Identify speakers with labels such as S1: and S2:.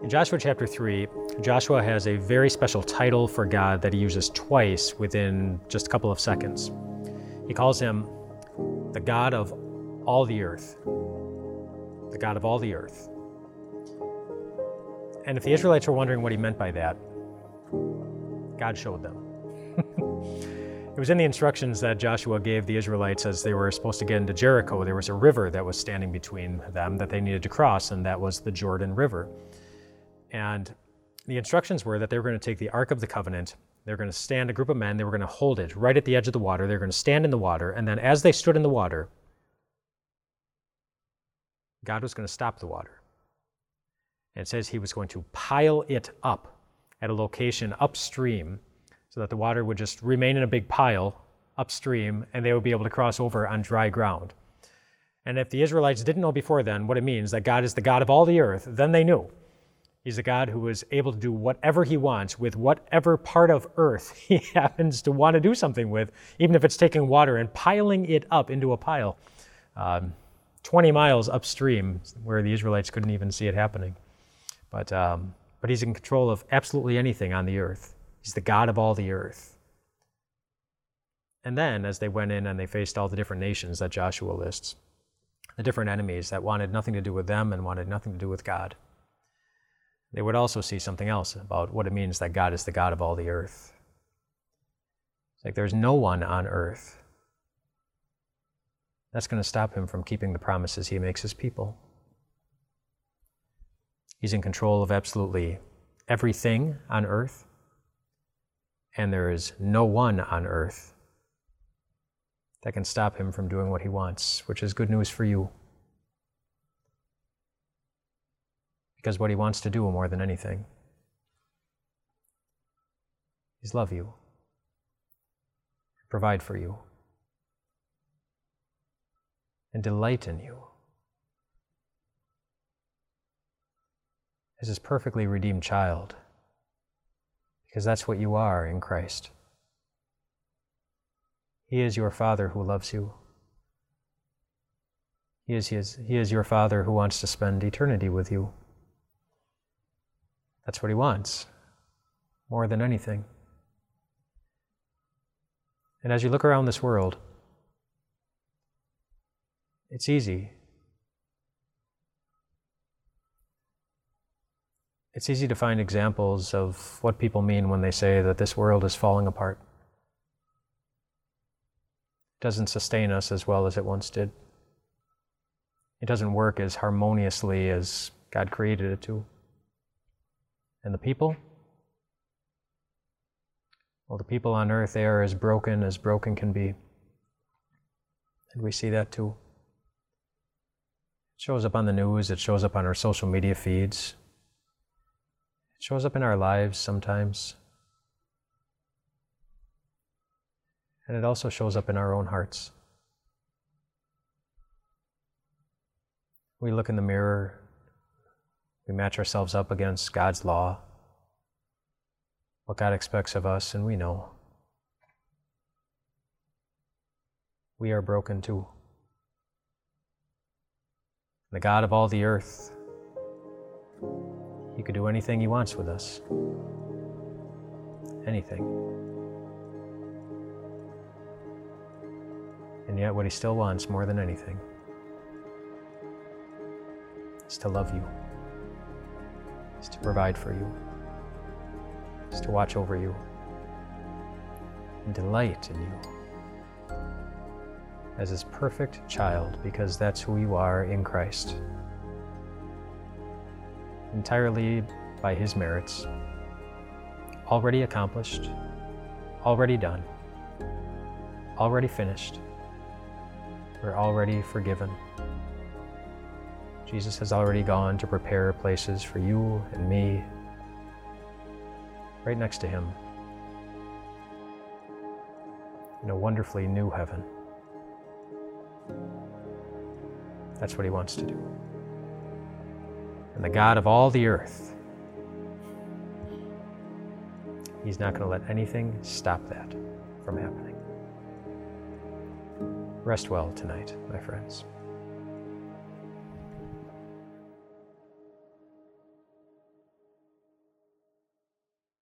S1: In Joshua chapter 3, Joshua has a very special title for God that he uses twice within just a couple of seconds. He calls him the God of all the earth. The God of all the earth. And if the Israelites were wondering what he meant by that, God showed them. it was in the instructions that Joshua gave the Israelites as they were supposed to get into Jericho. There was a river that was standing between them that they needed to cross, and that was the Jordan River. And the instructions were that they were going to take the Ark of the Covenant, they were going to stand a group of men, they were going to hold it right at the edge of the water, they were going to stand in the water, and then as they stood in the water, God was going to stop the water. And it says he was going to pile it up at a location upstream so that the water would just remain in a big pile upstream and they would be able to cross over on dry ground. And if the Israelites didn't know before then what it means that God is the God of all the earth, then they knew. He's a God who is able to do whatever he wants with whatever part of earth he happens to want to do something with, even if it's taking water and piling it up into a pile um, 20 miles upstream where the Israelites couldn't even see it happening. But, um, but he's in control of absolutely anything on the earth. He's the God of all the earth. And then, as they went in and they faced all the different nations that Joshua lists, the different enemies that wanted nothing to do with them and wanted nothing to do with God they would also see something else about what it means that God is the God of all the earth. It's like there's no one on earth that's going to stop him from keeping the promises he makes his people. He's in control of absolutely everything on earth, and there is no one on earth that can stop him from doing what he wants, which is good news for you. because what he wants to do more than anything is love you, provide for you, and delight in you. As his perfectly redeemed child, because that's what you are in Christ. He is your Father who loves you. He is, his, he is your Father who wants to spend eternity with you. That's what he wants, more than anything. And as you look around this world, it's easy. It's easy to find examples of what people mean when they say that this world is falling apart. It doesn't sustain us as well as it once did. It doesn't work as harmoniously as God created it to. And the people? Well, the people on earth, they are as broken as broken can be. And we see that too. It shows up on the news, it shows up on our social media feeds, it shows up in our lives sometimes. And it also shows up in our own hearts. We look in the mirror we match ourselves up against God's law, what God expects of us, and we know. We are broken too. The God of all the earth, He could do anything He wants with us. Anything. And yet, what He still wants more than anything is to love you is to provide for you, is to watch over you, and delight in you as his perfect child because that's who you are in Christ. Entirely by his merits, already accomplished, already done, already finished, we're already forgiven. Jesus has already gone to prepare places for you and me right next to him in a wonderfully new heaven. That's what he wants to do. And the God of all the earth, he's not going to let anything stop that from happening. Rest well tonight, my friends.